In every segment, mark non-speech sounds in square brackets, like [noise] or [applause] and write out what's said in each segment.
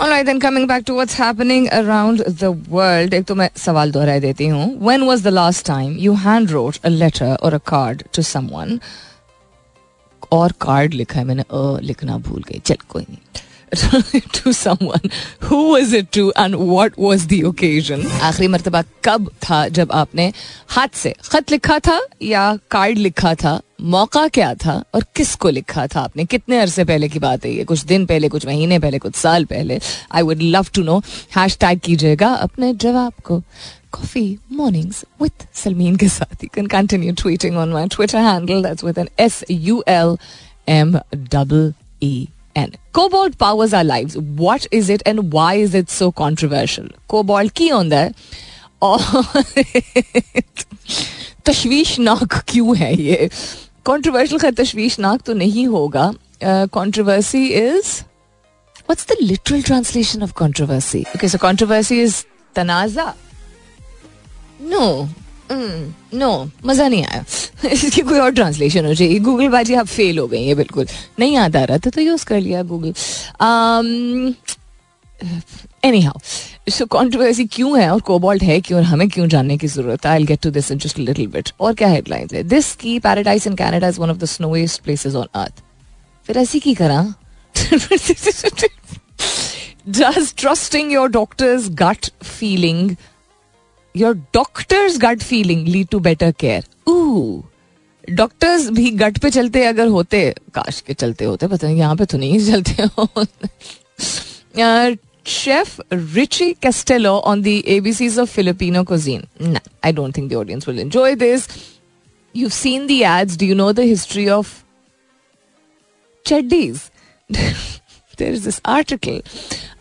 Alright, then coming back to what's happening around the world, एक तो मैं सवाल दोहराई देती हूँ. When was the last time you hand wrote a letter or a card to someone? और card लिखा है मैंने अ लिखना भूल गई चल कोई नहीं to someone who was it to and what was the occasion आखिरी मर्तबा कब था जब आपने हाथ से खत लिखा था या कार्ड लिखा था? मौका क्या था और किसको लिखा था आपने? कितने अरसे पहले की बात है ये? कुछ दिन पहले, कुछ महीने पहले, कुछ साल पहले? I would love to know hashtag कीजिएगा अपने जवाब को. कॉफ़ी मॉर्निंग्स विथ सलमीन के साथ. You can continue tweeting on my Twitter handle that's with an S U L M double E N. Cobalt powers our lives. What is it and why is it so controversial? Cobalt की होता है और तशवीशनाक क्यों है ये controversial खैर तशवीशनाक तो नहीं होगा controversy is what's the literal translation of controversy okay so controversy is तनाजा no no मज़ा नहीं आया। [laughs] इसकी कोई और ट्रांसलेशन हो चाहिए गूगल बाजी आप फेल हो गई है बिल्कुल। नहीं याद आ रहा था तो यूज़ कर लिया Google anyhow so controversy क्यों है और कोबॉल्ट है क्यों और हमें क्यों जानने की ज़रूरत है? I get to this in just little bit और क्या हेडलाइंस है? दिस की paradise in Canada is one of the snowiest places on earth फिर ऐसी की करा? [laughs] Does trusting your doctor's gut feeling, your doctor's gut feeling lead to better care? Ooh. Doctors भी gut पे चलते अगर होते काश के चलते होते पता नहीं यहाँ पे तो नहीं चलते हो [laughs] Chef Richie Castello on the ABCs of Filipino cuisine. Nah, I don't think the audience will enjoy this. You've seen the ads. Do you know the history of cheddis? [laughs] there is this article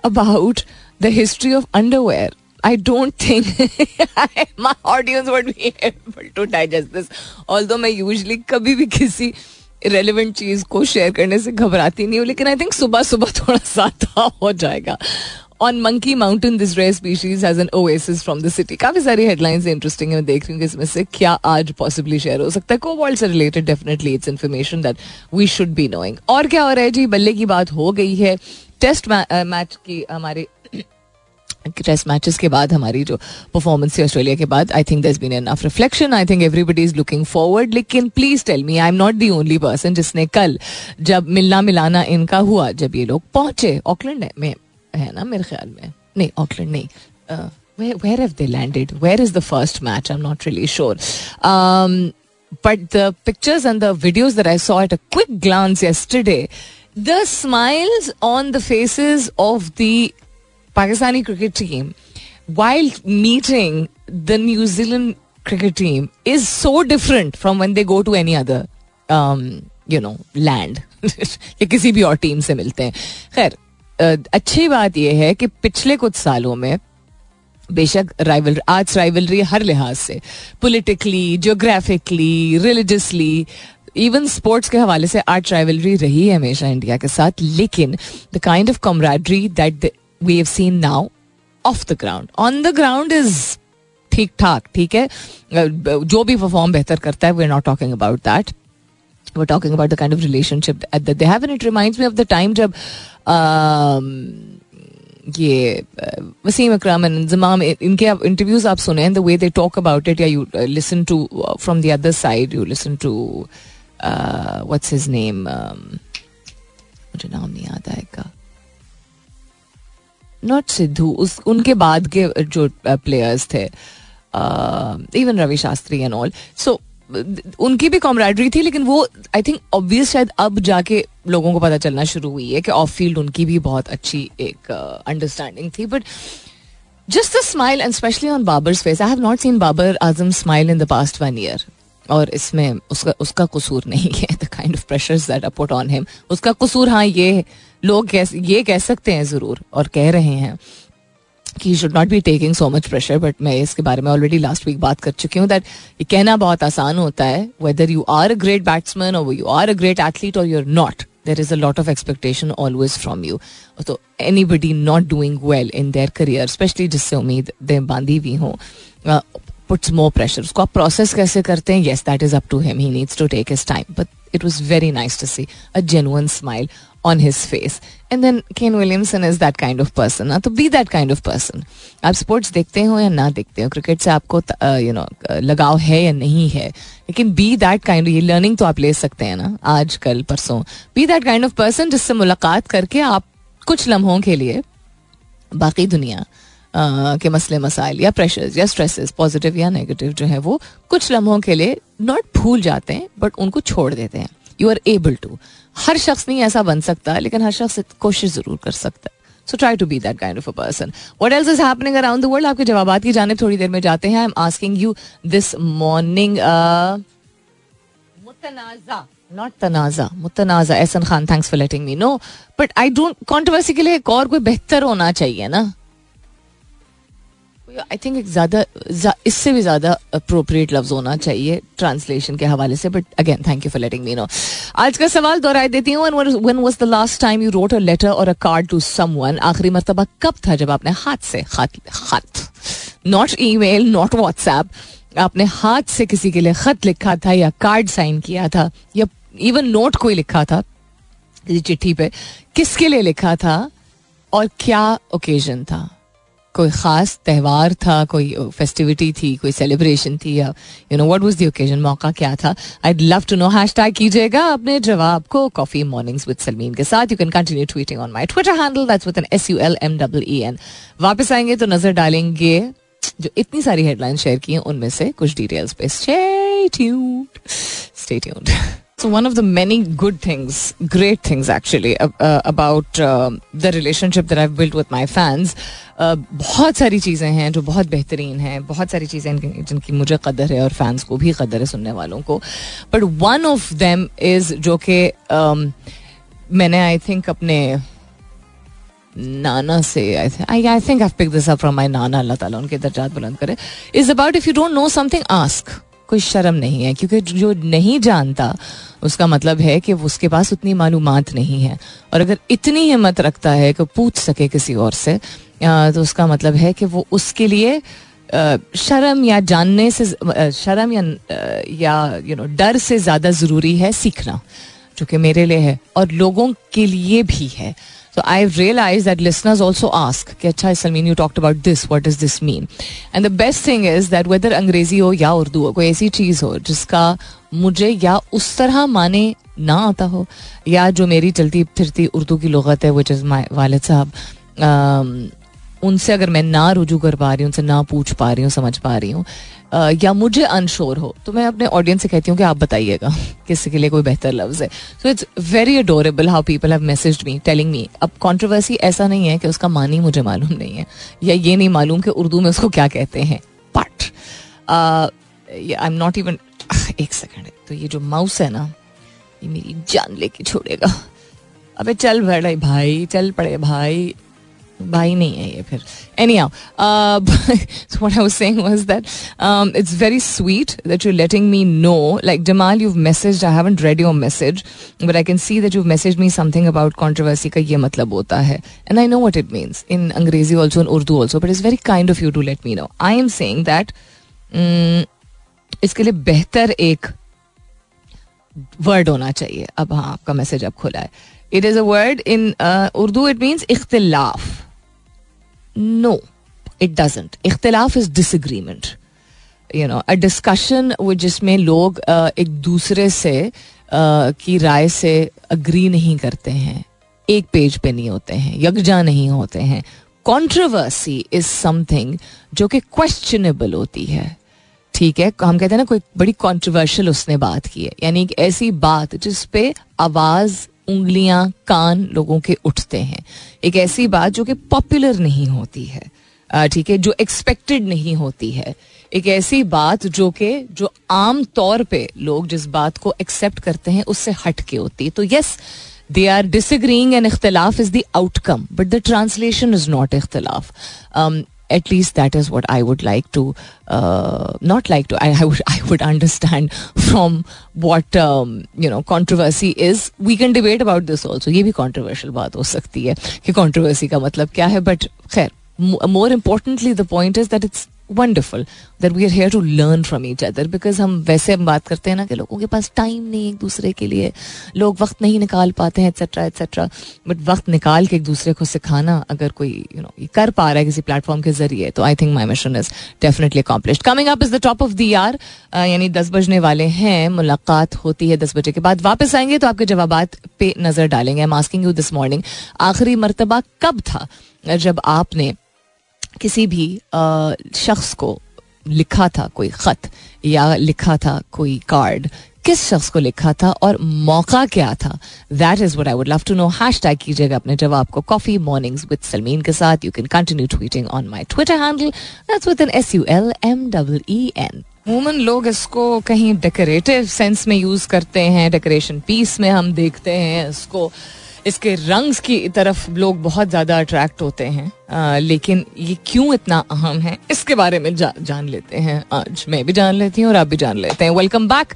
about the history of underwear. I don't think [laughs] my audience would be able to digest this. Although मैं usually कभी भी किसी relevant चीज़ को share करने से घबराती नहीं हूँ, लेकिन आई थिंक सुबह सुबह थोड़ा सा हो जाएगा। On Monkey Mountain this rare species has an oasis from the city काफ़ी सारी हेडलाइंस इंटरेस्टिंग है देख रही हूँ इसमें से क्या आज पॉसिबली शेयर हो सकता है। कोबॉल्ट से related definitely it's information that we should be knowing और क्या हो रहा है? जी, बल्ले की बात हो गई है। टेस्ट मैच की हमारे टेस्ट मैच के बाद, हमारी जो परफॉर्मेंस है ऑस्ट्रेलिया के बाद I think this been an uh reflection I think everybody is looking forward लेकिन please tell me I am not the only person जिसने कल जब मिलना मिलाना इनका हुआ, जब ये लोग पहुँचे ऑकलैंड में, है ना, मेरे ख्याल में? नहीं ऑकलैंड नहीं. Where have they landed where is the first match I am not really sure but the pictures and the videos there I saw at a quick glance yesterday the smiles on the faces of the Team while meeting the New Zealand cricket team is so different from when they go to any other, um, you know, land. [laughs] किसी भी और team से मिलते हैं। खैर अच्छी बात यह है कि पिछले कुछ सालों में बेशक राइवल आज राइवलरी हर लिहाज से। Politically geographically religiously even sports के हवाले से आर्ट राइवलरी रही है हमेशा इंडिया के साथ। लेकिन the kind of camaraderie that we have seen now off the ground on the ground is ठीक ठाक, ठीक है? जो भी परफॉर्म बेहतर करता है we are not talking about that we're talking about the kind of relationship that they have, and it reminds me of the time ये वसीम अकरम जमाम इनके आप इंटरव्यूज़ आप सुने the way they talk about it या you listen to from the other side you listen to what's his name मुझे नाम नहीं आता है का नॉट सिद्धू उस, उनके बाद के जो प्लेयर्स थे even Ravi Shastri and all so उनकी भी कॉमराडरी थी, लेकिन वो आई थिंक ऑब्वियस शायद अब जाके लोगों को पता चलना शुरू हुई है कि ऑफ़ फ़ील्ड उनकी भी बहुत अच्छी एक अंडरस्टैंडिंग थी. But just the smile and specially on Babar face I have not seen Babar Azam smile in the past one year और इसमें उसका उसका कसूर नहीं है the kind of pressures that are put on him उसका कसूर हाँ ये लोग ये कह सकते हैं ज़रूर और कह रहे हैं कि should not be taking so much pressure but मैं इसके बारे में ऑलरेडी लास्ट वीक बात कर चुकी हूँ दैट ये कहना बहुत आसान होता है whether you are a great batsman और you are a great athlete और you are not there is a lot of expectation always from you तो anybody not doing well in their career specially जिससे उम्मीद दे बांधी हुई हों puts more pressure उसको आप प्रोसेस कैसे करते हैं? Yes that is up to him he needs to take his time but it was very nice to see a genuine smile on his face. And then Kane Williamson is that kind of person. तो be that kind of person. आप sports देखते हो या ना देखते हो? Cricket से आपको यू नो लगाव है या नहीं है? लेकिन बी दैट काइंड ये लर्निंग तो आप ले सकते हैं ना, आज, कल, परसों. Be that kind of person जिससे मुलाकात करके आप कुछ लम्हों के लिए बाकी दुनिया के मसले मसाइल या प्रेशर्स या स्ट्रेसेस पॉजिटिव या नेगेटिव जो है वो कुछ लम्हों के लिए नॉट भूल जाते हैं बट उनको छोड़ देते हैं। यू आर एबल टू हर शख्स नहीं ऐसा बन सकता, लेकिन हर शख्स कोशिश ज़रूर कर सकता है। So try to be that kind of a person what else is happening around the world आपके जवाब की जाने थोड़ी देर में जाते हैं। I am asking you this morning मुतनाजा not तनाजा, मुतनाजा। Ehsan Khan thanks for letting me know but I don't controversy के लिए एक और कोई बेहतर होना चाहिए ना? आई थिंक एक ज़्यादा इससे भी ज़्यादा अप्रोप्रिएट लफ्ज होना चाहिए ट्रांसलेशन के हवाले से but again thank you for letting me know आज का सवाल दोहराई देती हूँ when was the last time you wrote a letter और अ कार्ड टू समवन आखिरी मरतबा कब था जब आपने हाथ से खत खत not email not WhatsApp आपने हाथ से किसी के लिए खत लिखा था या कार्ड साइन किया था, या इवन नोट कोई लिखा था चिट्ठी पे, किसके लिए लिखा था, और क्या ओकेजन था? कोई ख़ास त्यौहार था, कोई फेस्टिविटी थी, कोई सेलिब्रेशन थी, या you know what was the occasion मौका क्या था? I love to know hashtag कीजिएगा अपने जवाब को कॉफ़ी मॉर्निंग्स विद सलमीन के साथ. You can continue tweeting on my Twitter handle that's with N S U L M W E N वापस आएँगे तो नज़र डालेंगे जो इतनी सारी हेडलाइन शेयर की हैं, उनमें से कुछ डिटेल्स पे. Stay tuned stay tuned So one of the many good things, great things actually uh, about uh, the relationship that I've built with my fans. Uh, बहुत सारी चीज़ें हैं जो बहुत बेहतरीन हैं बहुत सारी चीज़ें जिनकी मुझे कदर है और फैंस को भी कदर है सुनने वालों को but one of them is जो कि um, मैंने आई थिंक अपने नाना से I I think I pick this up from my नाना अल्लाह ताला उनके दर्जात बुलंद करे is about if you don't know something ask कोई शर्म नहीं है क्योंकि जो नहीं जानता उसका मतलब है कि उसके पास उतनी मालूम नहीं है। और अगर इतनी हिम्मत रखता है कि पूछ सके किसी और से तो उसका मतलब है कि वो उसके लिए शर्म या जानने से शर्म या या यू नो डर से ज़्यादा ज़रूरी है सीखना, जो कि मेरे लिए है और लोगों के लिए भी है। तो I realize that listeners also ask कि अच्छा Salmeen you talked about this what is this mean and the best thing is that whether अंग्रेज़ी हो या उर्दू हो कोई ऐसी चीज़ हो जिसका मुझे या उस तरह माने ना आता हो या जो मेरी चलती फिरती उर्दू की लगत है विच इज़ माई वालद साहब उनसे अगर मैं ना रुजू कर पा रही हूँ, उनसे ना पूछ पा रही हूँ, समझ पा रही हूँ या मुझे अनश्योर हो तो मैं अपने ऑडियंस से कहती हूँ कि आप बताइएगा, [laughs] किसी के लिए कोई बेहतर लफ्ज़ है। So it's very adorable how people have message me telling me अब कॉन्ट्रोवर्सी ऐसा नहीं है कि उसका मानी मुझे मालूम नहीं है, या ये नहीं मालूम कि उर्दू में उसको क्या कहते हैं but I am not even एक सेकेंड तो ये जो माउस है ना, ये मेरी जान लेके छोड़ेगा। अबे चल बड़े भाई, चल पड़े भाई भाई नहीं है ये फिर। Anyhow what I saying was that it's very sweet that you letting me know like Jamal you message I haven't read your message but I can see that you message me something about controversy का ये मतलब होता है and I know what it means in अंग्रेज़ी also in Urdu also but it's very kind of you to let me know I am saying that इसके लिए बेहतर एक वर्ड होना चाहिए अब हाँ आपका मैसेज अब खुला है it is a word in Urdu it means इख्तिलाफ no it doesn't इख्तलाफ is disagreement you know a discussion वो जिसमें लोग एक दूसरे से की राय से अग्री नहीं करते हैं एक पेज पे नहीं होते हैं यकजा नहीं होते हैं कॉन्ट्रोवर्सी इज़ समथिंग जो कि क्वेश्चनेबल होती है ठीक है हम कहते हैं ना कोई बड़ी कॉन्ट्रोवर्शियल उसने बात की है यानी एक ऐसी बात जिस पे आवाज़ उंगलियाँ कान लोगों के उठते हैं। एक ऐसी बात जो कि पॉपुलर नहीं होती है। ठीक है, जो एक्सपेक्टेड नहीं होती है। एक ऐसी बात जो कि, जो आम तौर पे लोग जिस बात को एक्सेप्ट करते हैं, उससे हट के होती है। तो yes they are disagreeing and इख्तलाफ is the outcome but the translation is not इख्तलाफ। at least that is what I would like to, uh, not like to, I, I, would I would understand from what um, you know controversy is. We can debate about this also. ये भी controversial बात हो सकती है कि controversy का मतलब क्या है. But खैर, more importantly, the point is that it's wonderful that we are here to learn from each other because हम वैसे हम बात करते हैं ना कि लोगों के पास टाइम नहीं एक दूसरे के लिए। लोग वक्त नहीं निकाल पाते हैं एक्सेट्रा एक्सेट्रा बट वक्त निकाल के एक दूसरे को सिखाना अगर कोई यू नो कर पा रहा है किसी प्लेटफॉर्म के ज़रिए तो I think my mission is definitely accomplished coming up is the top of the hour यानी दस बजने वाले हैं, मुलाकात होती है दस बजे के बाद। वापस आएँगे तो आपके जवाब पे नज़र डालेंगे। I am asking you this morning आखिरी मरतबा कब था जब आपने किसी भी शख्स को लिखा था कोई खत या लिखा था कोई कार्ड, किस शख्स को लिखा था और मौका क्या था? That is what I would love to know hashtag कीजिएगा अपने जवाब को. कॉफ़ी मॉर्निंग्स विद सलमीन के साथ. You can continue tweeting on my Twitter handle that's with N S U L M W E N अमूमन लोग इसको कहीं डेकोरेटिव सेंस में यूज़ करते हैं डेकोरेशन पीस में हम देखते हैं इसको. इसके रंग्स की तरफ़ लोग बहुत ज़्यादा अट्रैक्ट होते हैं। आ, लेकिन ये क्यों इतना अहम है? इसके बारे में जा, जान लेते हैं। आज मैं भी जान लेती हूँ और आप भी जान लेते हैं। वेलकम बैक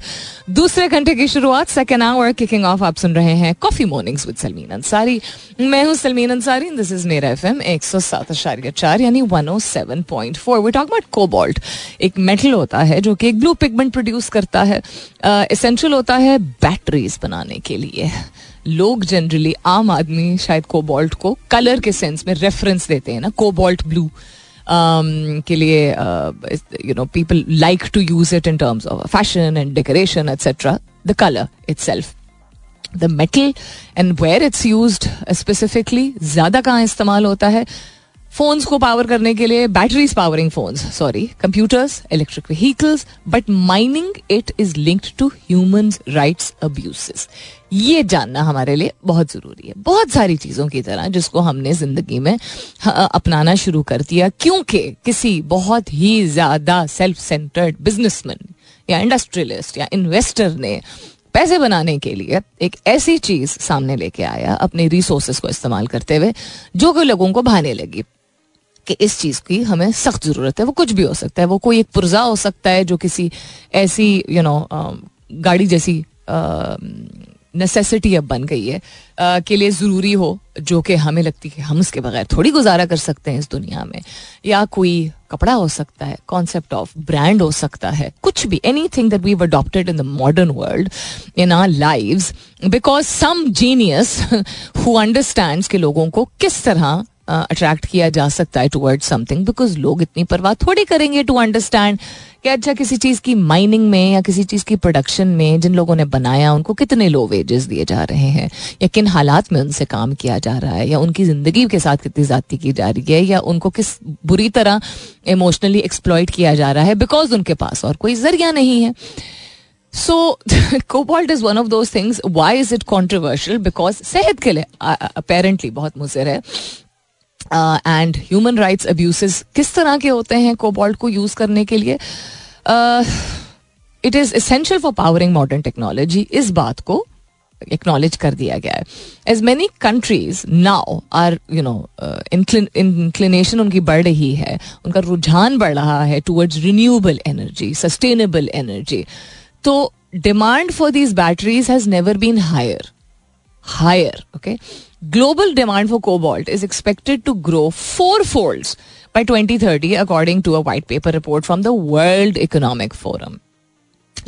दूसरे घंटे की शुरुआत सेकेंड आवर किकिंग ऑफ़ आप सुन रहे हैं Coffee Mornings with Salmeen Ansari मैं हूँ सलमीन अंसारी दिस इज़ मेरा एफ़ एम एक सौ सात आशार्य चार यानी one O seven point four we talk about cobalt एक मेटल होता है जो कि एक ब्लू पिगमेंट प्रोड्यूस करता है। इसेंशियल होता है बैटरीज बनाने के लिए। लोग जनरली आम आदमी शायद कोबॉल्ट को कलर के सेंस में रेफरेंस देते हैं ना कोबॉल्ट ब्लू के लिए you know people like to use it in terms of fashion and decoration etcetera the colour itself the metal and where it's use specifically ज़्यादा कहाँ इस्तेमाल होता है फोन्स को पावर करने के लिए batteries powering phones sorry computers electric vehicles but mining it is linked to human rights abuses ये जानना हमारे लिए बहुत ज़रूरी है। बहुत सारी चीज़ों की तरह जिसको हमने ज़िंदगी में अपनाना शुरू कर दिया, क्योंकि किसी बहुत ही ज़्यादा सेल्फ सेंटर्ड बिजनेसमैन या इंडस्ट्रियलिस्ट या इन्वेस्टर ने पैसे बनाने के लिए एक ऐसी चीज़ सामने लेके आया अपने रिसोर्सेस को इस्तेमाल करते हुए, जो कि लोगों को भाने लगी। कि इस चीज़ की हमें सख्त ज़रूरत है। वो कुछ भी हो सकता है। वो कोई एक पुर्जा हो सकता है जो किसी ऐसी यू you नो know, गाड़ी जैसी नेसेसिटी अब बन गई है आ, के लिए ज़रूरी हो जो कि हमें लगती है कि हम उसके बगैर थोड़ी गुजारा कर सकते हैं इस दुनिया में। या कोई कपड़ा हो सकता है कॉन्सेप्ट ऑफ़ ब्रांड हो सकता है कुछ भी anything that we adopted in the modern world in our live because some genius who understand के लोगों को किस तरह अट्रैक्ट किया जा सकता है टूवर्ड समथिंग बिकॉज़ लोग इतनी परवाह थोड़ी करेंगे टू अंडरस्टैंड कि अच्छा किसी चीज़ की माइनिंग में या किसी चीज़ की प्रोडक्शन में जिन लोगों ने बनाया, उनको कितने लो वेजेस दिए जा रहे हैं, या किन हालात में उनसे काम किया जा रहा है, या उनकी ज़िंदगी के साथ कितनी ज़्यादा की जा रही है, या उनको किस बुरी तरह इमोशनली एक्सप्लॉयट किया जा रहा है बिकॉज़ उनके पास और कोई ज़रिया नहीं है। So cobalt is one of those things why is it controversial because सेहत के लिए अपेरेंटली बहुत मुजर है। एंड ह्यूमन राइट्स अब्यूसेस किस तरह के होते हैं कोबॉल्ट को यूज़ करने के लिए? It is essential for powering modern technology इस बात को एक्नॉलेज कर दिया गया है। As many countries now are you know inclination उनकी बढ़ रही है। उनका रुझान बढ़ रहा है towards renewable energy sustainable energy तो demand for these batteries has never been higher higher okay Global demand for cobalt is expected to grow fourfold by 2030, according to a white paper report from the World Economic Forum.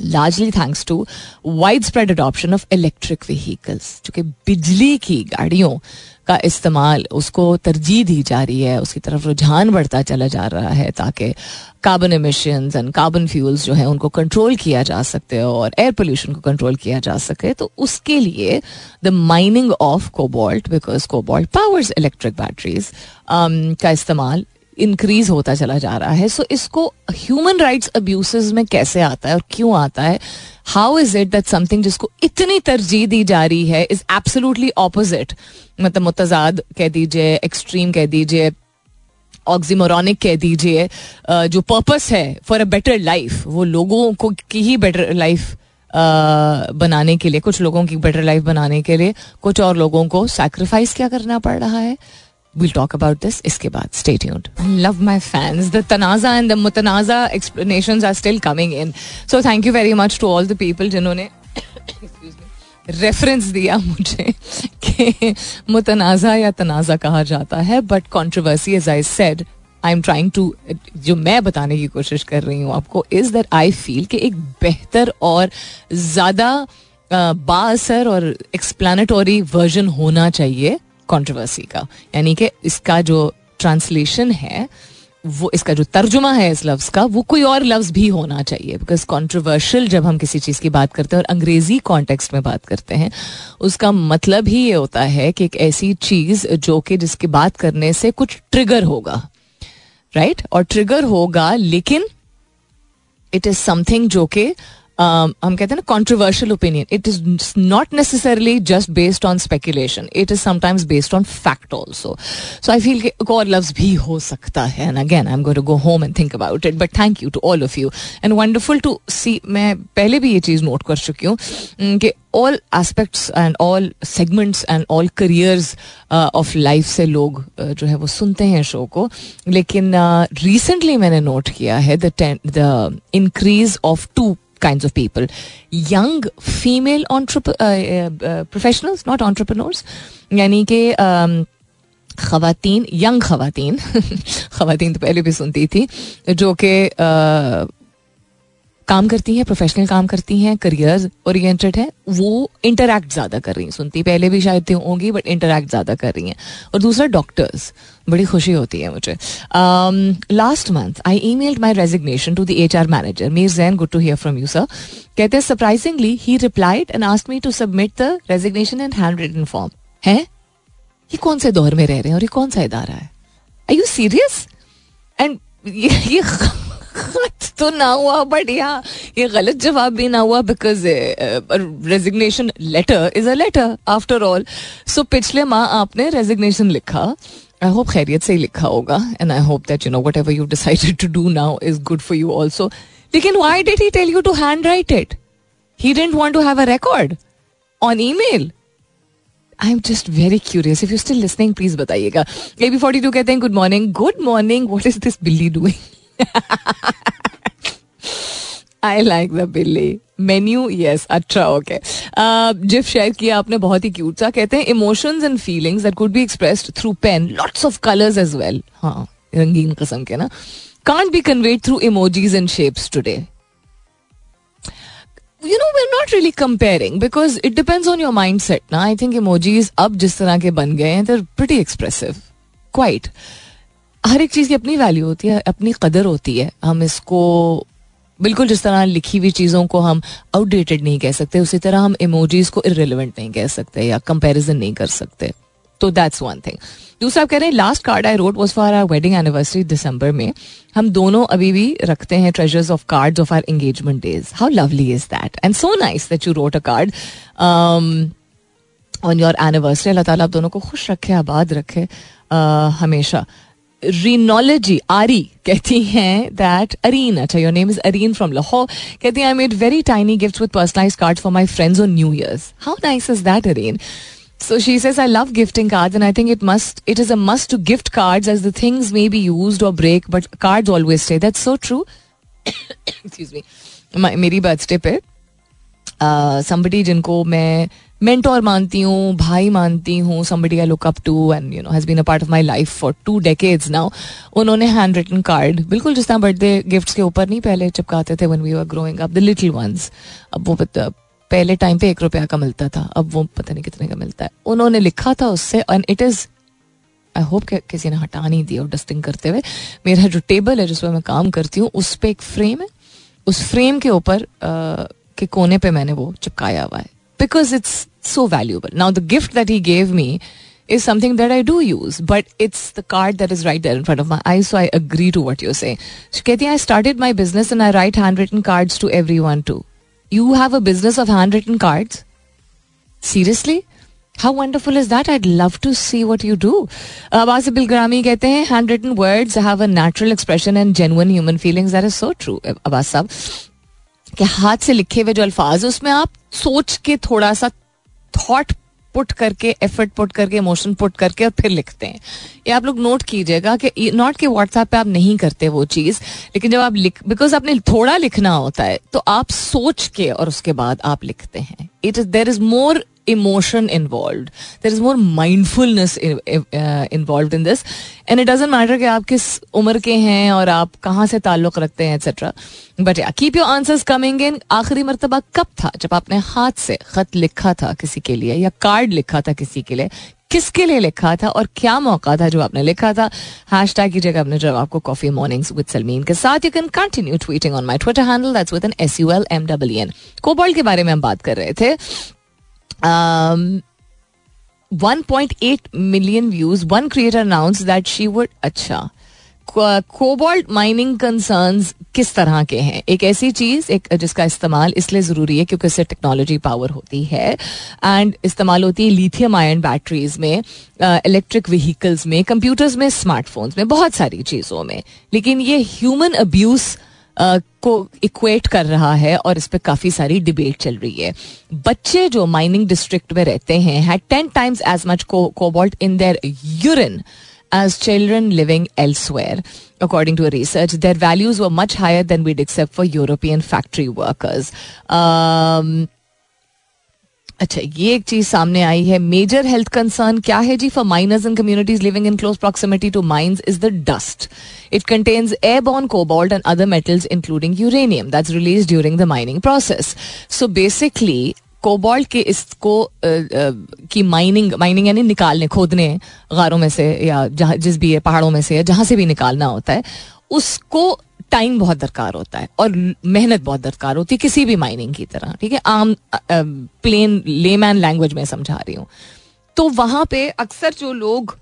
Largely thanks to widespread adoption of electric vehicles जो कि बिजली की गाड़ियों का इस्तेमाल उसको तरजीह दी जा रही है, उसकी तरफ़ रुझान बढ़ता चला जा रहा है ताकि carbon emission and carbon fuels जो है उनको कंट्रोल किया जा सकते हो और एयर पोल्यूशन को कंट्रोल किया जा सके। तो उसके लिए the mining of cobalt because cobalt powers electric batteries का इस्तेमाल इंक्रीज होता चला जा रहा है। सो so, इसको ह्यूमन राइट्स अब्यूस में कैसे आता है और क्यों आता है? How is it that something जिसको इतनी तरजीह दी जा रही है इज़ एब्सोल्युटली ऑपोजिट मतलब मुतजाद कह दीजिए एक्सट्रीम कह दीजिए ऑक्सीमोरॉनिक कह दीजिए जो पर्पस है फॉर अ बेटर लाइफ वो लोगों को की ही बेटर लाइफ बनाने के लिए कुछ लोगों की बेटर लाइफ बनाने के लिए कुछ और लोगों को सैक्रिफाइस क्या करना पड़ रहा है? We'll talk about this इसके बाद. Stay tuned. I love my fans. The tanaza and the mutanaza explanations are still coming in. So thank you very much to all the people जिन्होंने रेफरेंस दिया मुझे कि मुतनाज़ा या तनाज़ा कहा जाता है but controversy as I said I am trying to जो मैं बताने की कोशिश कर रही हूँ आपको इज़ दैट आई फील कि एक बेहतर और ज़्यादा बासर और एक्सप्लानटोरी वर्जन होना चाहिए कंट्रोवर्सी का। यानी कि इसका जो ट्रांसलेशन है, वो इसका जो तर्जुमा है इस लफ्ज़ का, वो कोई और लफ्ज़ भी होना चाहिए। बिकॉज़ कॉन्ट्रोवर्शियल जब हम किसी चीज़ की बात करते हैं और अंग्रेज़ी कॉन्टेक्स्ट में बात करते हैं, उसका मतलब ही ये होता है कि एक ऐसी चीज़ जो कि जिसकी बात करने से कुछ ट्रिगर होगा। Right right? और ट्रिगर होगा, लेकिन इट इज़ समथिंग जो कि हम कहते हैं ना controversial opinion it is not necessarily just based on speculation it is sometimes based on fact also so I feel और लव्स भी हो सकता है. And again I am going to go home and think about it but thank you to all of you and wonderful to see मैं पहले भी ये चीज़ note कर चुकी हूँ कि all aspects and all segments and all careers of life से लोग uh, जो है वो सुनते हैं शो को. लेकिन रिसेंटली uh, मैंने नोट किया है the increase of two kinds of people young female entrep- uh, uh, professionals not entrepreneurs यानी कि खातन यंग खातन खातन तो पहले भी सुनती थी जो कि काम करती हैं प्रोफेशनल काम करती हैं करियर ओरिएंटेड है वो इंटरैक्ट ज़्यादा कर रही हैं। सुनती पहले भी शायद होंगी बट इंटरैक्ट ज़्यादा कर रही हैं। और दूसरा डॉक्टर्स बड़ी खुशी होती है मुझे। Last month I emailed my resignation to the H R manager Mir Jain good to hear from you sir कहते हैं surprisingly he replied and asked me to submit the resignation in hand written form है? ये कौन से दौर में रह रहे हैं और ये कौन सा इदारा है? आई यू सीरियस एंड ये, ये [laughs] [laughs] तो ना हुआ बट यहाँ ये गलत जवाब भी ना हुआ because resignation letter is a letter after all so पिछले माह आपने रेजिग्नेशन लिखा। आई होप खैरियत से ही लिखा होगा and I hope that you know whatever you decided to do now is good for you also लेकिन why did he tell you to hand write it he didn't want to have a record on email I am just very curious if you still listening please बताइएगा। A B forty two कहते हैं good morning good morning what is this billi doing I like the billi menu yes अच्छा okay GIF share किया आपने बहुत ही cute सा कहते हैं emotions and feelings that could be expressed through pen lots of colours as well हाँ रंगीन किस्म के ना can't be conveyed through emojis and shapes today you know, we're not really comparing because it depends on your mindset ना I think emojis अब जिस तरह के बन गए हैं they're pretty expressive. Quite. हर एक चीज़ की अपनी वैल्यू होती है अपनी कदर होती है। हम इसको बिल्कुल जिस तरह लिखी हुई चीज़ों को हम आउटडेटेड नहीं कह सकते उसी तरह हम इमोजीज को इरेलीवेंट नहीं कह सकते या कंपैरिजन नहीं कर सकते। तो दैट्स वन थिंग दूसरा आप कह रहे हैं last card I wrote was for our wedding anniversary दिसंबर में। हम दोनों अभी भी रखते हैं treasures of cards of our engagement days how lovely is that and so nice that you wrote a card on your anniversary अल्लाह ताला आप दोनों को खुश रखे आबाद रखे uh, हमेशा। रीनोलॉजी आरी कहती हैं दैट अरीन अच्छा your name is Areen from Lahore कहती हैं I made very tiny gift with personalize card for my friends on new years how nice is that Areen So she says, I love gifting cards, and I think it must, it is a must to gift cards as the things may be used or break, but cards always stay. That's so true. Excuse [coughs] me. मेरी birthday पे somebody जिनको मैं mentor मानती हूँ, भाई मानती हूँ somebody I look up to and you know has been a part of my life for two decades now उन्होंने हैंड रिटन कार्ड बिल्कुल जिस तरह बर्थडे गिफ्ट्स के ऊपर नहीं, पहले चिपकाते थे when we are growing up the little ones अब वो पहले टाइम पे एक रुपया का मिलता था, अब वो पता नहीं कितने का मिलता है। उन्होंने लिखा था उससे and it is I hope किसी ने हटा नहीं दिया और डस्टिंग करते हुए। मेरा जो टेबल है जिसमें मैं काम करती हूँ, उस पर एक फ्रेम है। उस फ्रेम के ऊपर के कोने पे मैंने वो चिपकाया हुआ है। because it's so valuable. Now, the gift that he gave me is something that I do use, but it's the card that is right there in front of my eyes. So I agree to what you're saying. Shketi, I started my business and I write handwritten cards to everyone too. You have a business of handwritten cards? Seriously? How wonderful is that? I'd love to see what you do. Abbas Bilgrami कहते हैं handwritten words have a natural expression and genuine human feelings. That is so true, Abbas साहब. कि हाथ से लिखे हुए जो अल्फाज उसमें आप सोच के थोड़ा सा थॉट पुट करके एफर्ट पुट करके इमोशन पुट करके और फिर लिखते हैं। ये आप लोग नोट कीजिएगा कि नॉट के व्हाट्सएप पे आप नहीं करते वो चीज़, लेकिन जब आप लिख बिकॉज़ आपने थोड़ा लिखना होता है तो आप सोच के और उसके बाद आप लिखते हैं। It is there is more emotion involved. There is more mindfulness in, uh, involved in this. And it doesn't matter कि आप किस उम्र के हैं और आप कहाँ से ताल्लुक रखते हैं etcetera but yeah keep your answers coming in आखिरी मरतबा कब था? जब आपने हाथ से खत लिखा था किसी के लिए या कार्ड लिखा था किसी के लिए किसके लिए लिखा था और क्या मौका था जो आपने लिखा था? हैश टैग की जगह अपने जवाब को कॉफ़ी मॉर्निंग्स विद सलमीन के साथ. You can continue tweeting on my Twitter handle that's with N S U L M W N cobalt के बारे में हम बात कर रहे थे. One point eight million views one creator announce that she would अच्छा कोबाल्ट माइनिंग कंसर्न किस तरह के हैं? एक ऐसी चीज़, एक, जिसका इस्तेमाल इसलिए ज़रूरी है क्योंकि इससे टेक्नोलॉजी पावर होती है। एंड इस्तेमाल होती है लिथियम आयन बैटरीज में इलेक्ट्रिक व्हीकल्स में कंप्यूटर्स में स्मार्टफोन्स में, बहुत सारी चीज़ों में। लेकिन ये ह्यूमन अब्यूज को इक्वेट कर रहा है और इस पर काफ़ी सारी डिबेट चल रही है। बच्चे जो माइनिंग डिस्ट्रिक्ट में रहते हैं है ten times as much cobalt in their urine as children living elsewhere according to research their values were much higher than we'd except for European factory workers अच्छा ये एक चीज़ सामने आई है। मेजर हेल्थ कंसर्न क्या है जी? For miners and communities living in close proximity to mines is the dust it contains airborne cobalt and other metals including uranium that's release during the mining process so basically cobalt के इसको की mining mining यानी निकालने, खोदने गारों में से या जहाँ, जिस भी है पहाड़ों में से या जहाँ से भी निकालना होता है, उसको टाइम बहुत दरकार होता है और मेहनत बहुत दरकार होती है किसी भी माइनिंग की तरह ठीक है? आम प्लेन लेमैन लैंग्वेज में समझा रही हूँ। तो वहाँ पे अक्सर जो लोग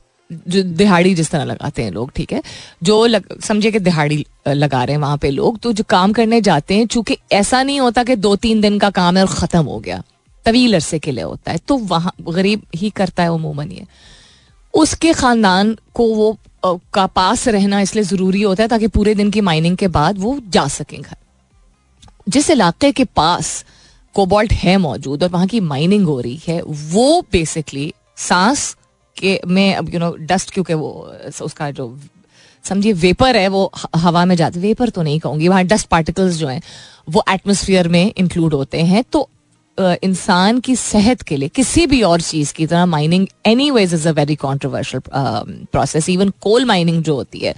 जो दिहाड़ी जिस तरह लगाते हैं लोग ठीक है? जो लग, समझे कि दिहाड़ी लगा रहे हैं वहाँ पे लोग तो जो काम करने जाते हैं चूँकि ऐसा नहीं होता कि दो तीन दिन का काम है और खत्म हो गया तवील अरसे के लिए होता है। तो वहाँ गरीब ही करता है उमूमन ये। उसके खानदान को वो का पास रहना इसलिए ज़रूरी होता है ताकि पूरे दिन की माइनिंग के बाद वो जा सकें घर। जिस इलाके के पास कोबाल्ट है मौजूद और वहाँ की माइनिंग हो रही है, वो बेसिकली सांस के में, अब यू नो डस्ट क्योंकि वो, उसका जो समझिए वेपर है, वो हवा में जाते वेपर तो नहीं कहूँगी, वहाँ डस्ट पार्टिकल्स जो हैं, वो एटमोसफियर में इंक्लूड होते हैं। तो इंसान की सेहत के लिए, किसी भी और चीज़ की तरह mining any ways is a very controversial process even coal mining जो होती है,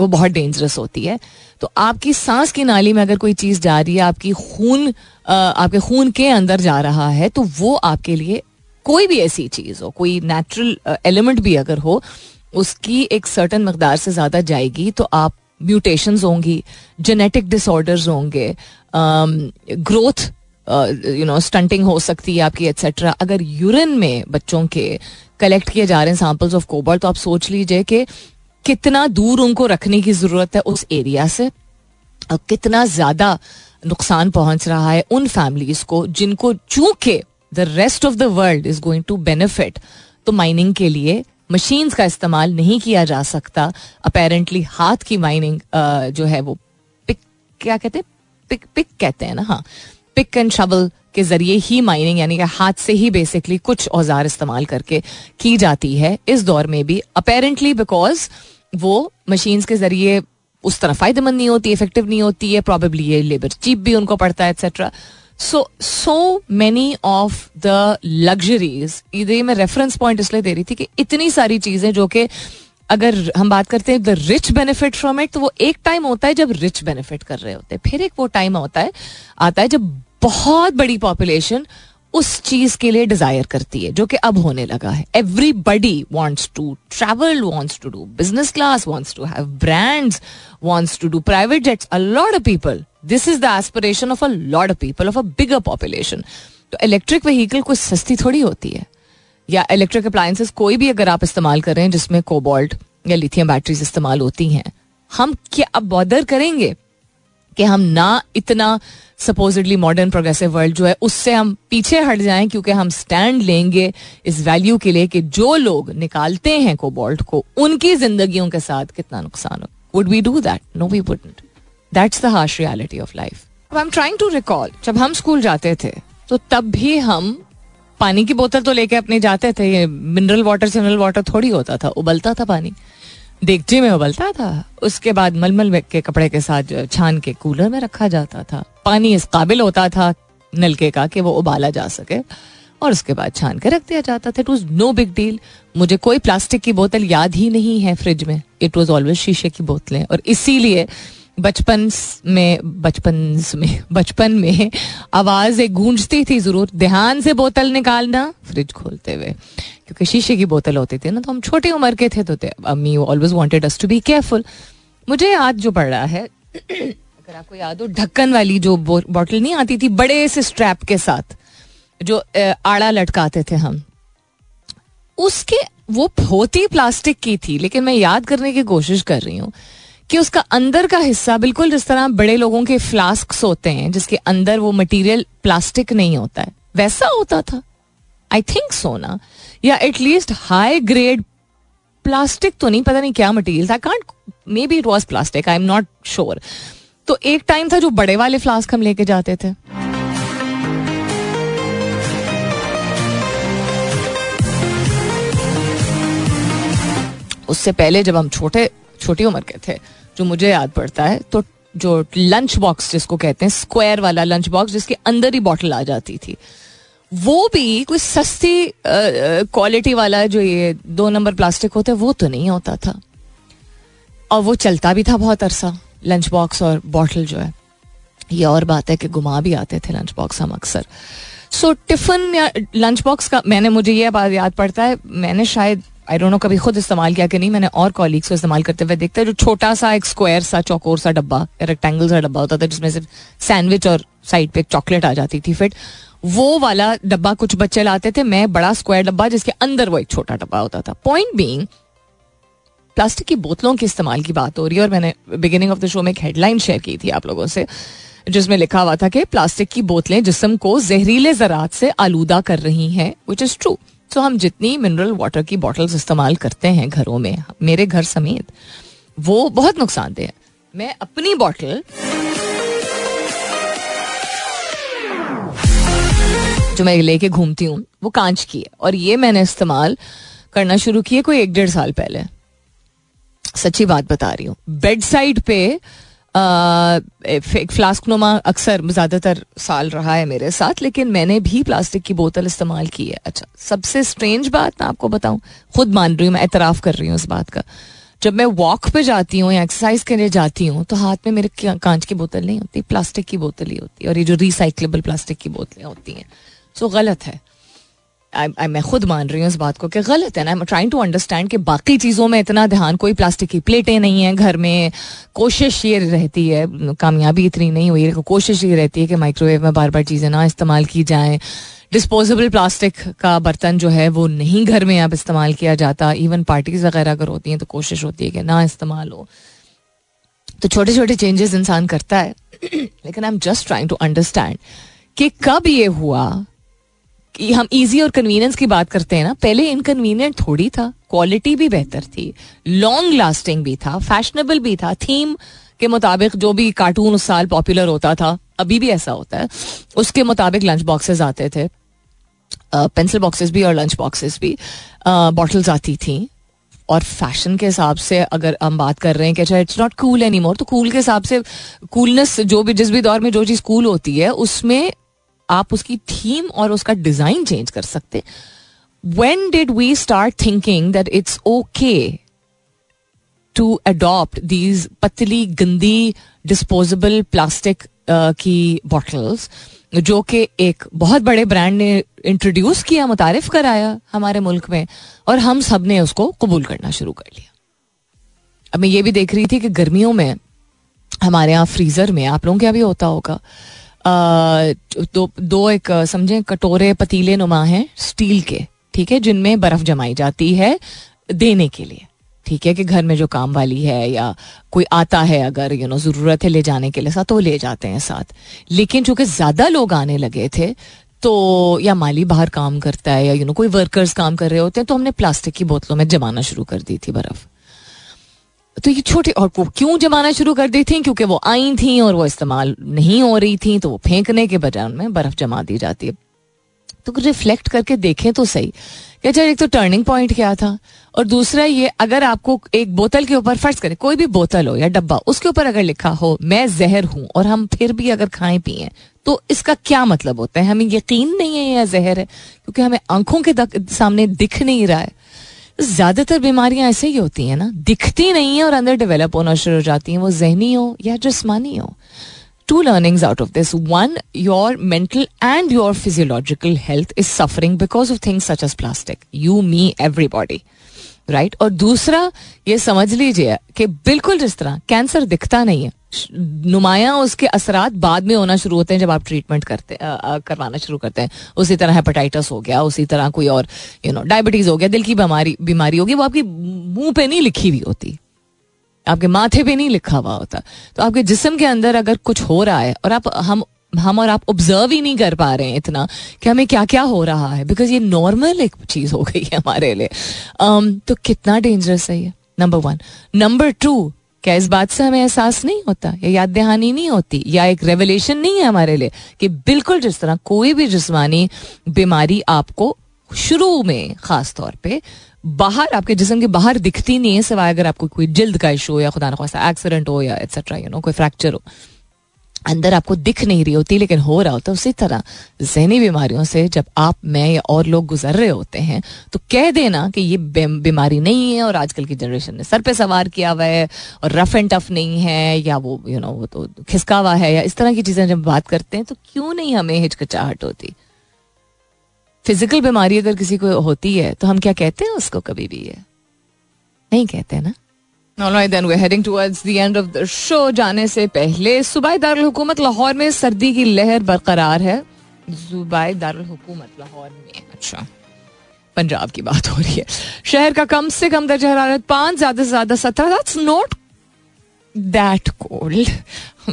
वो बहुत डेंजरस होती है. तो आपकी सांस की नाली में अगर कोई चीज़ जा रही है, आपकी खून आपके खून के अंदर जा रहा है तो वो आपके लिए कोई भी ऐसी चीज़ हो, कोई नेचुरल एलिमेंट भी अगर हो, उसकी एक सर्टन मकदार से ज़्यादा जाएगी तो आप म्यूटेशंस होंगी जेनेटिक डिसऑर्डर्स होंगे ग्रोथ यू नो स्टंटिंग हो सकती है आपकी एट्सेट्रा अगर यूरिन में बच्चों के कलेक्ट किए जा रहे हैं सैंपल्स ऑफ़ कोबर तो आप सोच लीजिए कि कितना दूर उनको रखने की ज़रूरत है उस एरिया से और कितना ज़्यादा नुकसान पहुँच रहा है उन फैमिलीज़ को जिनको चूँकि the rest of the world is going to benefit तो माइनिंग के लिए मशीन्स का इस्तेमाल नहीं किया जा सकता. अपेरेंटली हाथ की माइनिंग जो है वो पिक क्या कहते हैं? पिक पिक कहते हैं ना हाँ. पिक एंड शबल के ज़रिए ही माइनिंग यानी कि हाथ से ही बेसिकली कुछ औज़ार इस्तेमाल करके की जाती है इस दौर में भी। अपेरेंटली बिकॉज़ वो मशीन्स के ज़रिए उस तरह फ़ायदेमंद नहीं होती इफ़ेक्टिव नहीं होती है प्रॉबेबली ये लेबर चीप भी उनको पड़ता है etcetera so so many of the luxuries ये मैं रेफरेंस पॉइंट इसलिए दे रही थी कि इतनी सारी चीज़ें जो कि अगर हम बात करते हैं the rich benefit from it तो वो एक टाइम होता है जब रिच बेनिफिट कर रहे होते हैं। फिर एक वो टाइम होता है, आता है जब बहुत बड़ी पॉपुलेशन उस चीज़ के लिए डिज़ायर करती है, जो कि अब होने लगा है। Everybody wants to travel wants to do business class wants to have brands wants to do private jets a lot of people this is the aspiration of a lot of people of a bigger population तो electric vehicle कोई सस्ती थोड़ी होती है। या electric appliances कोई भी अगर आप इस्तेमाल कर रहे हैं, जिसमें कोबाल्ट या लिथियम बैटरीज इस्तेमाल होती हैं, हम क्या, अब बॉदर करेंगे? कि हम ना इतना सपोजिटली मॉडर्न प्रोग्रेसिव वर्ल्ड जो है, उससे हम पीछे हट जाएँ, क्योंकि हम स्टैंड लेंगे इस वैल्यू के लिए कि जो लोग निकालते हैं कोबाल्ट को, उनकी जिंदगियों के साथ कितना नुकसान हो। Would we do that no we wouldn't that's the harsh reality of life I am trying to recall जब हम स्कूल जाते थे तो तब भी हम पानी की बोतल तो लेके अपने जाते थे मिनरल वाटर से मिनरल वाटर थोड़ी होता था, उबलता था पानी। देगची में उबलता था। उसके बाद मलमल के कपड़े के साथ छान के कूलर में रखा जाता था। पानी इस काबिल होता था नलके का कि वो उबाला जा सके और उसके बाद छान के रख दिया जाता था। It was no big deal मुझे कोई प्लास्टिक की बोतल याद ही नहीं है फ्रिज में। इट वॉज़ ऑलवेज शीशे की बोतलें। और इसीलिए बचपन में बचपन में बचपन में आवाज़ एक गूंजती थी ज़रूर। ध्यान से बोतल निकालना फ्रिज खोलते हुए। क्योंकि शीशे की बोतल होती थी ना तो हम छोटी उम्र के थे तो अम्मी always wanted us to be careful मुझे याद जो पड़ रहा है, अगर आपको याद हो, ढक्कन वाली जो बॉटल नहीं आती थी, बड़े से स्ट्रैप के साथ, जो आड़ा लटकाते थे हम। उसके, वो होती प्लास्टिक की थी, लेकिन मैं याद करने की कोशिश कर रही हूँ कि उसका अंदर का हिस्सा, बिल्कुल जिस तरह बड़े लोगों के फ्लास्क होते हैं, जिसके अंदर वो मटेरियल प्लास्टिक नहीं होता है, वैसा होता था। आई थिंक सो ना। या एटलीस्ट हाई ग्रेड प्लास्टिक तो नहीं, पता नहीं क्या material I can't maybe it was plastic I am not sure तो एक टाइम था जो बड़े वाले फ्लास्क हम लेके जाते थे। उससे पहले जब हम छोटे छोटी उम्र के थे, जो मुझे याद पड़ता है तो जो लंच बॉक्स जिसको कहते हैं स्क्वायर वाला लंच बॉक्स जिसके अंदर ही बॉटल आ जाती थी, वो भी कोई सस्ती क्वालिटी वाला जो ये दो नंबर प्लास्टिक होते, वो तो नहीं होता था। और वो चलता भी था बहुत अरसा लंच बॉक्स और बॉटल जो है। ये और बात है कि घुमा भी आते थे लंच बॉक्स हम अक्सर। सो टिफ़िन या लंच बॉक्स का, मैंने, मुझे ये बात याद पड़ता है, मैंने शायद आई डोंट नो कभी खुद इस्तेमाल किया कि नहीं, मैंने और कॉलीग्स को इस्तेमाल करते हुए देखते हैं, जो छोटा सा एक स्क्वायर सा चौकोर, सा डब्बा रेक्टेंगल सा डब्बा होता था, जिसमें सिर्फ़ सैंडविच और साइड पे एक चॉकलेट आ जाती थी फिट वो वाला डब्बा कुछ बच्चे लाते थे, मैं बड़ा स्क्वायर डब्बा, जिसके अंदर वो एक छोटा डब्बा होता था। पॉइंट बींग प्लास्टिक की बोतलों के इस्तेमाल की बात हो रही है, और मैंने बिगिनिंग ऑफ़ द शो में एक हेडलाइन शेयर की थी आप लोगों से, जिसमें लिखा हुआ था कि प्लास्टिक की बोतलें जिसम को जहरीले ज़रात से आलूदा कर रही हैं विच इज़ ट्रू सो हम जितनी मिनरल वाटर की बॉटल्स इस्तेमाल करते हैं घरों में, मेरे घर समेत, वो बहुत नुकसानदेह है। मैं अपनी बॉटल जो मैं लेके घूमती हूँ, वो कांच की है। और ये मैंने इस्तेमाल करना शुरू किया कोई एक डेढ़ साल पहले। सच्ची बात बता रही हूँ। बेड साइड पे फ्लास्क नुमा अक्सर ज़्यादातर साल रहा है मेरे साथ, लेकिन मैंने भी प्लास्टिक की बोतल इस्तेमाल की है। अच्छा सबसे स्ट्रेंज बात मैं आपको बताऊँ, खुद मान रही हूँ, मैं एतराफ़ कर रही हूँ इस बात का। जब मैं वॉक पे जाती हूँ या एक्सरसाइज करने जाती हूँ तो हाथ में मेरे कांच की बोतल नहीं होती, प्लास्टिक की बोतल ही होती है, और ये जो रिसाइकलेबल प्लास्टिक की बोतलें होती हैं। सो गलत है। मैं खुद मान रही हूँ इस बात को कि गलत है ना। ट्राइंग टू अंडरस्टैंड कि बाकी चीज़ों में इतना ध्यान, कोई प्लास्टिक की प्लेटें नहीं है, घर में कोशिश ये रहती है, कामयाबी इतनी नहीं हुई कोशिश ये रहती है कि माइक्रोवेव में बार बार चीज़ें ना इस्तेमाल की जाएँ। डिस्पोजेबल प्लास्टिक का बर्तन जो है, वो नहीं घर में अब इस्तेमाल किया जाता। इवन पार्टीज़ वगैरह अगर होती हैं तो कोशिश होती है कि ना इस्तेमाल हो। तो छोटे छोटे चेंजेस इंसान करता है। [clears throat] लेकिन I am just trying to understand कि कब ये हुआ हम इजी और कन्वीनियंस की बात करते हैं ना, पहले इनकन्वीनियंट थोड़ी था क्वालिटी भी बेहतर थी लॉन्ग लास्टिंग भी था फैशनेबल भी था थीम के मुताबिक जो भी कार्टून उस साल पॉपुलर होता था, अभी भी ऐसा होता है, उसके मुताबिक लंच बॉक्सेस आते थे पेंसिल बॉक्सेस भी और लंच बॉक्सेस भी बॉटल्स आती थी, और फ़ैशन के हिसाब से अगर हम बात कर रहे हैं कि अच्छा it's not cool anymore तो कूल के हिसाब से कूलनेस जो भी, जिस भी दौर में जो चीज़ कूल होती है, उसमें आप उसकी थीम और उसका डिज़ाइन चेंज कर सकते। When did we start thinking that it's okay to adopt these पतली गंदी डिस्पोजेबल प्लास्टिक की बॉटल्स जो कि एक बहुत बड़े ब्रांड ने इंट्रोड्यूस किया, मुतारफ कराया हमारे मुल्क में, और हम सबने उसको कबूल करना शुरू कर लिया। अब मैं ये भी देख रही थी कि गर्मियों में, हमारे यहाँ फ्रीजर में, आप लोगों के यहाँ भी होता होगा दो दो एक, समझे, कटोरे पतीले नुमा हैं, स्टील के, ठीक है, जिनमें बर्फ़ जमाई जाती है देने के लिए, ठीक है, कि घर में जो काम वाली है या कोई आता है अगर यू नो ज़रूरत है ले जाने के लिए साथ तो ले जाते हैं साथ। लेकिन चूँकि ज़्यादा लोग आने लगे थे तो या माली बाहर काम करता है या यू नो कोई वर्कर्स काम कर रहे होते हैं तो हमने प्लास्टिक की बोतलों में जमाना शुरू कर दी थी बर्फ़। तो ये छोटे, और वो क्यों जमाना शुरू कर दी थी? क्योंकि वो आई थी और वो इस्तेमाल नहीं हो रही थी तो वो फेंकने के बजाय उनमें बर्फ़ जमा दी जाती है। तो रिफ्लेक्ट करके देखें तो सही। कि अच्छा एक तो टर्निंग पॉइंट क्या था? और दूसरा ये, अगर आपको एक बोतल के ऊपर, फ़र्ज़ करें, कोई भी बोतल हो या डब्बा, उसके ऊपर अगर लिखा हो, मैं जहर हूँ और हम फिर भी अगर खाएँ, पिए तो इसका क्या मतलब होता है? हमें यकीन नहीं है यह जहर है, क्योंकि हमें आँखों के सामने दिख नहीं रहा है। ज़्यादातर बीमारियाँ ऐसे ही होती हैं ना। दिखती नहीं है और अंदर डेवलप होना शुरू हो जाती हैं। वो जहनी हो या जिसमानी हो। Two learnings out of this one your mental and your physiological health is suffering because of things such as plastic you me everybody right right? और दूसरा, ये समझ लीजिए कि बिल्कुल जिस तरह कैंसर दिखता नहीं है। नुमाया उसके असरात बाद में होना शुरू होते हैं जब आप ट्रीटमेंट करते करवाना शुरू करते हैं। उसी तरह हेपेटाइटिस हो गया, उसी तरह कोई और यू नो डायबिटीज़ हो गया, दिल की बीमारी बीमारी होगी, वो आपकी मुँह पे नहीं लिखी हुई होती। आपके माथे पे नहीं लिखा हुआ होता। तो आपके जिसम के अंदर अगर कुछ हो रहा है और आप, हम हम और आप ऑब्ज़र्व ही नहीं कर पा रहे हैं इतना कि हमें क्या क्या हो रहा है बिकॉज़ ये नॉर्मल एक चीज़ हो गई है हमारे लिए। Um, तो कितना डेंजरस है ये नंबर वन नंबर टू क्या इस बात से हमें एहसास नहीं होता या याद दहानी नहीं होती या एक रेवलेशन नहीं है हमारे लिए कि बिल्कुल जिस तरह कोई भी जिसमानी बीमारी आपको शुरू में खास तौर पे बाहर आपके जिसम के बाहर दिखती नहीं है सिवाय अगर आपको कोई जल्द का इशू हो या खुदा ना एक्सीडेंट हो या एट्सेट्रा यू नो कोई फ्रैक्चर हो। अंदर आपको दिख नहीं रही होती लेकिन हो रहा होता है। उसी तरह जहनी बीमारियों से जब आप मैं या और लोग गुजर रहे होते हैं तो कह देना कि ये बीमारी नहीं है और आजकल की जनरेशन ने सर पे सवार किया हुआ है और रफ एंड टफ नहीं है या वो यू you नो know, वो तो खिसका हुआ है या इस तरह की चीज़ें जब बात करते हैं तो क्यों नहीं हमें हिचकिचाहट होती? फ़िज़िकल बीमारी अगर किसी को होती है तो हम क्या कहते हैं उसको कभी भी है नहीं कहते ना? The जाने से पहले, सूबाई दारुल हुकूमत लाहौर में सर्दी की लहर बरकरार है। हुकूमत लाहौर में अच्छा। पंजाब की बात हो रही है। शहर का कम से कम दर्ज हरारत पाँच, ज़्यादा से ज़्यादा सत्रह not that cold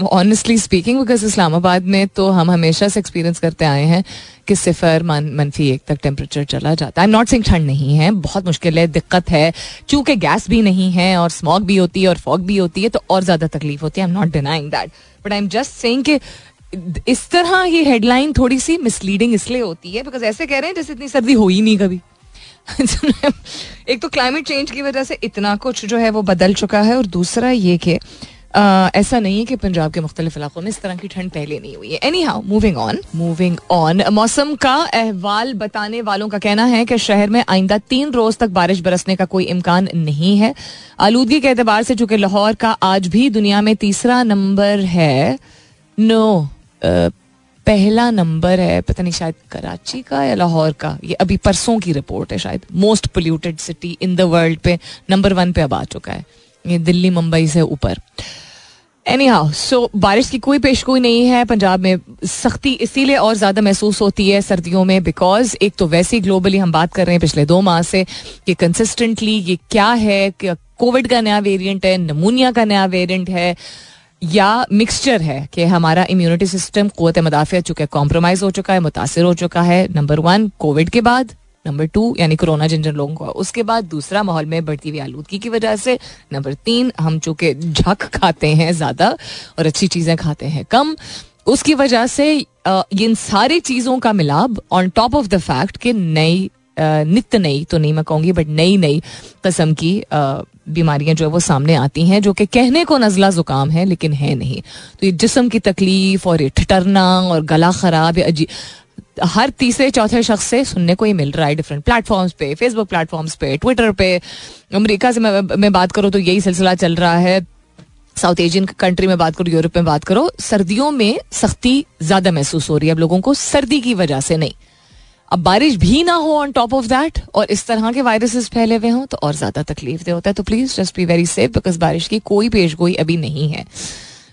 honestly speaking because Islamabad में तो हम हमेशा से एक्सपीरियंस करते आए हैं कि सिफर, मन, मनफी एक तक टेम्परेचर चला जाता है। नॉट सिंग ठंड नहीं है, बहुत मुश्किल है, दिक्कत है। चूँकि गैस भी नहीं है और स्मॉग भी होती है और फॉग भी होती है तो और ज़्यादा तकलीफ़ होती है। I am not denying that but I am just saying कि इस तरह ये हेडलाइन थोड़ी सी मिसलीडिंग इसलिए होती है बिकॉज़ ऐसे कह रहे हैं जैसे इतनी सर्दी हो ही नहीं कभी। [laughs] एक तो क्लाइमेट चेंज की वजह से इतना कुछ जो है वो बदल चुका है और दूसरा ये कि ऐसा नहीं है कि पंजाब के मुख्तलिफ़ इलाकों में इस तरह की ठंड पहले नहीं हुई है। Anyhow moving on moving on मौसम का अहवाल बताने वालों का कहना है कि शहर में आइंदा तीन रोज तक बारिश बरसने का कोई इम्कान नहीं है। आलूदगी के एतबार से चूँकि लाहौर का आज भी दुनिया में तीसरा नंबर है। नो पहला नंबर है, पता नहीं, शायद कराची का या लाहौर का? ये अभी परसों की रिपोर्ट है शायद। Most polluted city in the world पे नंबर वन पे अब आ चुका है। ये दिल्ली, मुंबई से ऊपर। एनी हाउ सो बारिश की कोई पेशगोई नहीं है। पंजाब में सख्ती इसीलिए और ज़्यादा महसूस होती है सर्दियों में बिकॉज़ एक तो वैसे ही ग्लोबली हम बात कर रहे हैं पिछले दो माह से कि कंसिस्टेंटली ये क्या है कोविड का नया वेरिएंट है, नमूनिया का नया वेरिएंट है। या मिक्सचर है कि हमारा इम्यूनिटी सिस्टम कुत मदाफिया चुका कॉम्प्रोमाइज हो चुका है, मुतासर हो चुका है। नंबर वन कोविड के बाद। नंबर टू यानी कोरोना जिन जिन लोगों को उसके बाद दूसरा माहौल में बढ़ती हुई आलूदगी की वजह से। नंबर तीन, हम चूँकि झक खाते हैं ज़्यादा और अच्छी चीज़ें खाते हैं कम, उसकी वजह से इन सारी चीज़ों का मिलाप on top of the fact कि नई नित्य नई तो नहीं मैं कहूँगी बट नई नई किस्म की बीमारियाँ जो है वो सामने आती हैं जो कि कहने को नजला जुकाम है लेकिन है नहीं। तो ये जिसम की तकलीफ़ और ये ठटरना और गला खराब या अजीब हर तीसरे चौथे शख्स से सुनने को ही मिल रहा है डिफरेंट प्लेटफॉर्म्स पे फेसबुक प्लेटफॉर्म्स पे ट्विटर पे। अमेरिका से मैं, मैं बात करूँ तो यही सिलसिला चल रहा है। साउथ एशियन कंट्री में बात करो यूरोप में बात करो सर्दियों में सख्ती ज़्यादा महसूस हो रही है। अब लोगों को सर्दी की वजह से नहीं। अब बारिश भी ना हो ऑन टॉप ऑफ़ दैट और इस तरह के वायरसेस फैले हुए हों तो और ज़्यादा तकलीफ़ दे होता है। तो please just be very safe because बारिश की कोई पेश गोई अभी नहीं है।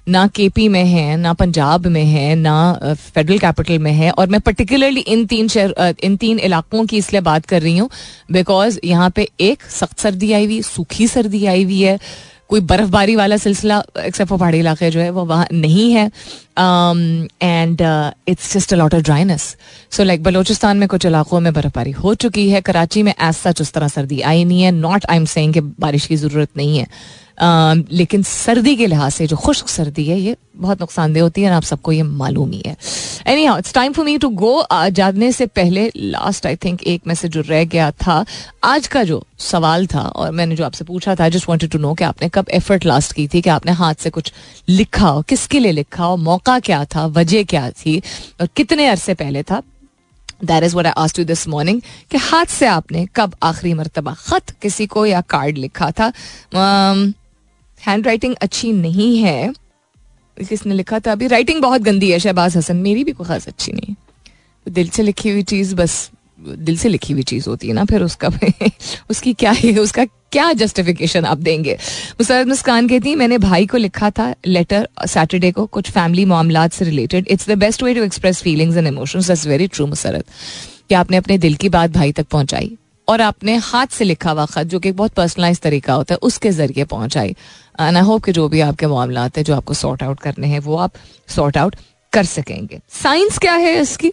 ना केपी में है, ना पंजाब में है, ना फेडरल कैपिटल में है, और मैं पर्टिकुलरली इन तीन शहर इन तीन इलाकों की इसलिए बात कर रही हूँ बिकॉज़ यहाँ पे एक सख्त सर्दी आई हुई, सूखी सर्दी आई हुई है कोई बर्फबारी वाला सिलसिला एक्सेप्ट फॉर पहाड़ी इलाके जो है, वो वहाँ नहीं है। And it's just a lot of dryness so like Balochistan में कुछ इलाकों में बर्फबारी हो चुकी है। कराची में एज सच उस तरह सर्दी आई नहीं है। नॉट आई एम सेइंग कि बारिश की ज़रूरत नहीं है। लेकिन सर्दी के लिहाज से, जो खुश्क सर्दी है, ये बहुत नुकसानदेह होती है आप सबको ये मालूम ही है। Anyhow it's time for me to go जाने से पहले लास्ट आई थिंक एक मैसेज जो रह गया था, आज का जो सवाल था, और मैंने जो आपसे पूछा था जस्ट वॉन्टेड टू नो कि आपने कब एफर्ट लास्ट की थी, कि आपने हाथ से कुछ लिखा हो, किसके लिए लिखा हो, मौका क्या था, वजह क्या थी, और कितने अरसे पहले था। That is what asked you this morning कि हाथ से आपने कब आखिरी मरतबा खत किसी को या कार्ड लिखा था? हैंड राइटिंग अच्छी नहीं है। किसने लिखा था, अभी राइटिंग बहुत गंदी है, शहबाज हसन, मेरी भी कोई खास अच्छी नहीं दिल से लिखी हुई चीज़, बस दिल से लिखी हुई चीज़ होती है ना, फिर उसका उसकी क्या है, उसका क्या जस्टिफिकेशन आप देंगे? मुसरत मुस्कान कहती, मैंने भाई को लिखा था लेटर सैटरडे को, कुछ फैमिली मामला से related it's the best way to express feelings and emotions that's very true Musarrat. कि आपने अपने दिल की बात भाई तक पहुंचाई, और आपने हाथ से लिखा हुआ खत जो कि बहुत पर्सनलाइज तरीका होता है, उसके ज़रिए पहुंचाई। एंड आई होप कि जो भी आपके मामला हैं, जो आपको सॉर्ट आउट करने हैं, वो आप सॉर्ट आउट कर सकेंगे। साइंस क्या है इसकी?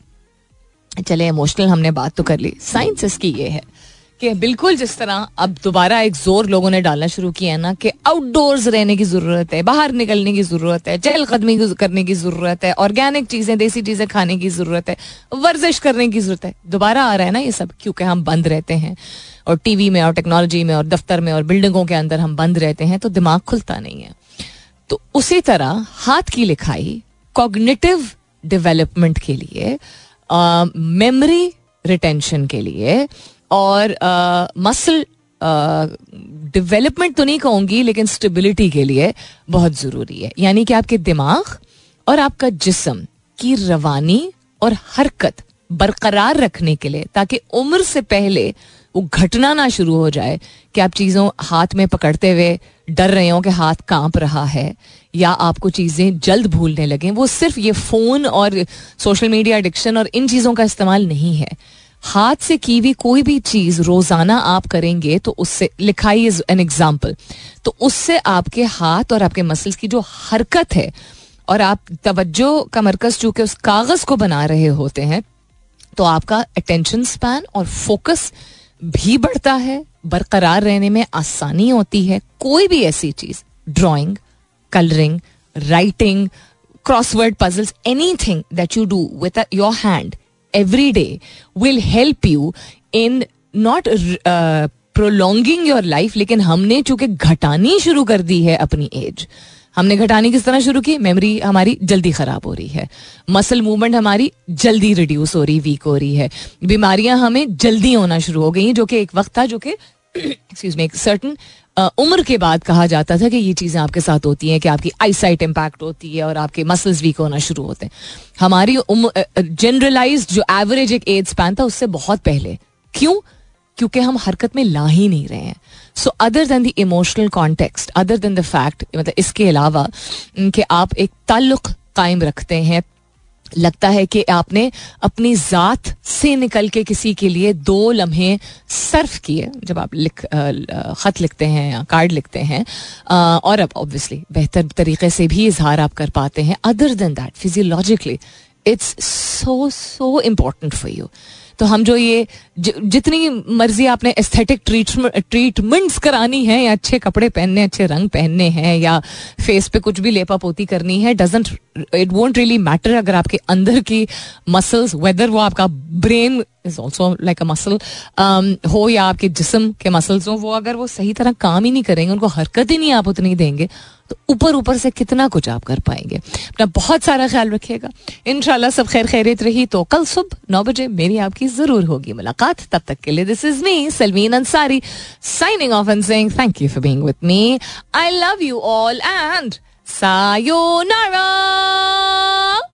चले इमोशनल हमने बात तो कर ली। साइंस इसकी ये है। कि बिल्कुल जिस तरह अब दोबारा एक ज़ोर लोगों ने डालना शुरू किया है ना कि आउटडोर्स रहने की ज़रूरत है, बाहर निकलने की ज़रूरत है चहलकदमी करने की ज़रूरत है ऑर्गेनिक चीज़ें, देसी चीज़ें खाने की ज़रूरत है, वर्जिश करने की ज़रूरत है। दोबारा आ रहा है ना ये सब, क्योंकि हम बंद रहते हैं। और टीवी में और टेक्नोलॉजी में और दफ्तर में और बिल्डिंगों के अंदर हम बंद रहते हैं तो दिमाग खुलता नहीं है। तो उसी तरह हाथ की लिखाई कॉग्निटिव डेवलपमेंट के लिए मेमोरी रिटेंशन के लिए और मसल डेवलपमेंट तो नहीं कहूँगी, लेकिन स्टेबिलिटी के लिए बहुत ज़रूरी है। यानी कि आपके दिमाग और आपका जिसम की रवानी और हरकत बरकरार रखने के लिए, ताकि उम्र से पहले वो घटना ना शुरू हो जाए कि आप चीज़ों हाथ में पकड़ते हुए डर रहे हो कि हाथ काँप रहा है, या आपको चीज़ें जल्द भूलने लगें। वो सिर्फ़ ये फ़ोन और सोशल मीडिया एडिक्शन और इन चीज़ों का इस्तेमाल नहीं है। हाथ से की हुई कोई भी चीज़ रोज़ाना आप करेंगे तो उससे, लिखाई इज़ एन एग्ज़ाम्पल तो उससे आपके हाथ और आपके मसल्स की जो हरकत है, और आप तवज्जो का मरकज चूँकि उस कागज़ को बना रहे होते हैं तो आपका अटेंशन स्पैन और फोकस भी बढ़ता है, बरकरार रहने में आसानी होती है, कोई भी ऐसी चीज़ drawing colouring writing crossword puzzles anything that you do with your hand every day will help you in not uh, prolonging your life लेकिन हमने चूँकि घटानी शुरू कर दी है अपनी एज हमने घटानी किस तरह शुरू की? मेमोरी हमारी जल्दी खराब हो रही है। मसल मूवमेंट हमारी जल्दी रिड्यूस हो रही वीक हो रही है। बीमारियाँ हमें जल्दी होना शुरू हो गई जो कि एक वक्त था जो कि [coughs] एक सर्टन उम्र के बाद कहा जाता था कि ये चीज़ें आपके साथ होती हैं, कि आपकी आई साइट इम्पैक्ट होती है और आपके मसल्स वीक होना शुरू होते हैं। हमारी उम्र जनरलाइज जो एवरेज एक एज स्पैन था उससे बहुत पहले। क्यों? क्योंकि हम हरकत में ला ही नहीं रहे हैं। So other than the emotional context other than the fact मतलब इसके अलावा, कि आप एक ताल्लुक कायम रखते हैं लगता है कि आपने अपनी ज़ात से निकल के किसी के लिए दो लम्हे सर्फ किए, जब आप लिख ख़त लिखते हैं या कार्ड लिखते हैं। और अब ऑब्वियसली बेहतर तरीके से भी इजहार आप कर पाते हैं। Other than that physiologically it's so so important for you तो हम जो ये ज, जितनी मर्ज़ी आपने एस्थेटिक ट्रीटमेंट्स करानी है या अच्छे कपड़े पहनने अच्छे रंग पहनने हैं या फेस पे कुछ भी लेपा पोती करनी है doesn't it won't really matter अगर आपके अंदर की मसल्स वेदर वो आपका brain is also like a muscle हो या आपके जिसम के मसल्स हो वो अगर वो सही तरह काम ही नहीं करेंगे उनको हरकत ही नहीं आप उतनी देंगे तो ऊपर ऊपर से कितना कुछ आप कर पाएँगे। अपना बहुत सारा ख्याल रखिएगा। इन सब खैर खैरित रही तो कल सुबह नौ बजे मेरी आपकी ज़रूर होगी मुलाकात। तब तक के लिए this is me Salmeen Ansari signing off and saying thank you for being with me I love you all and sayonara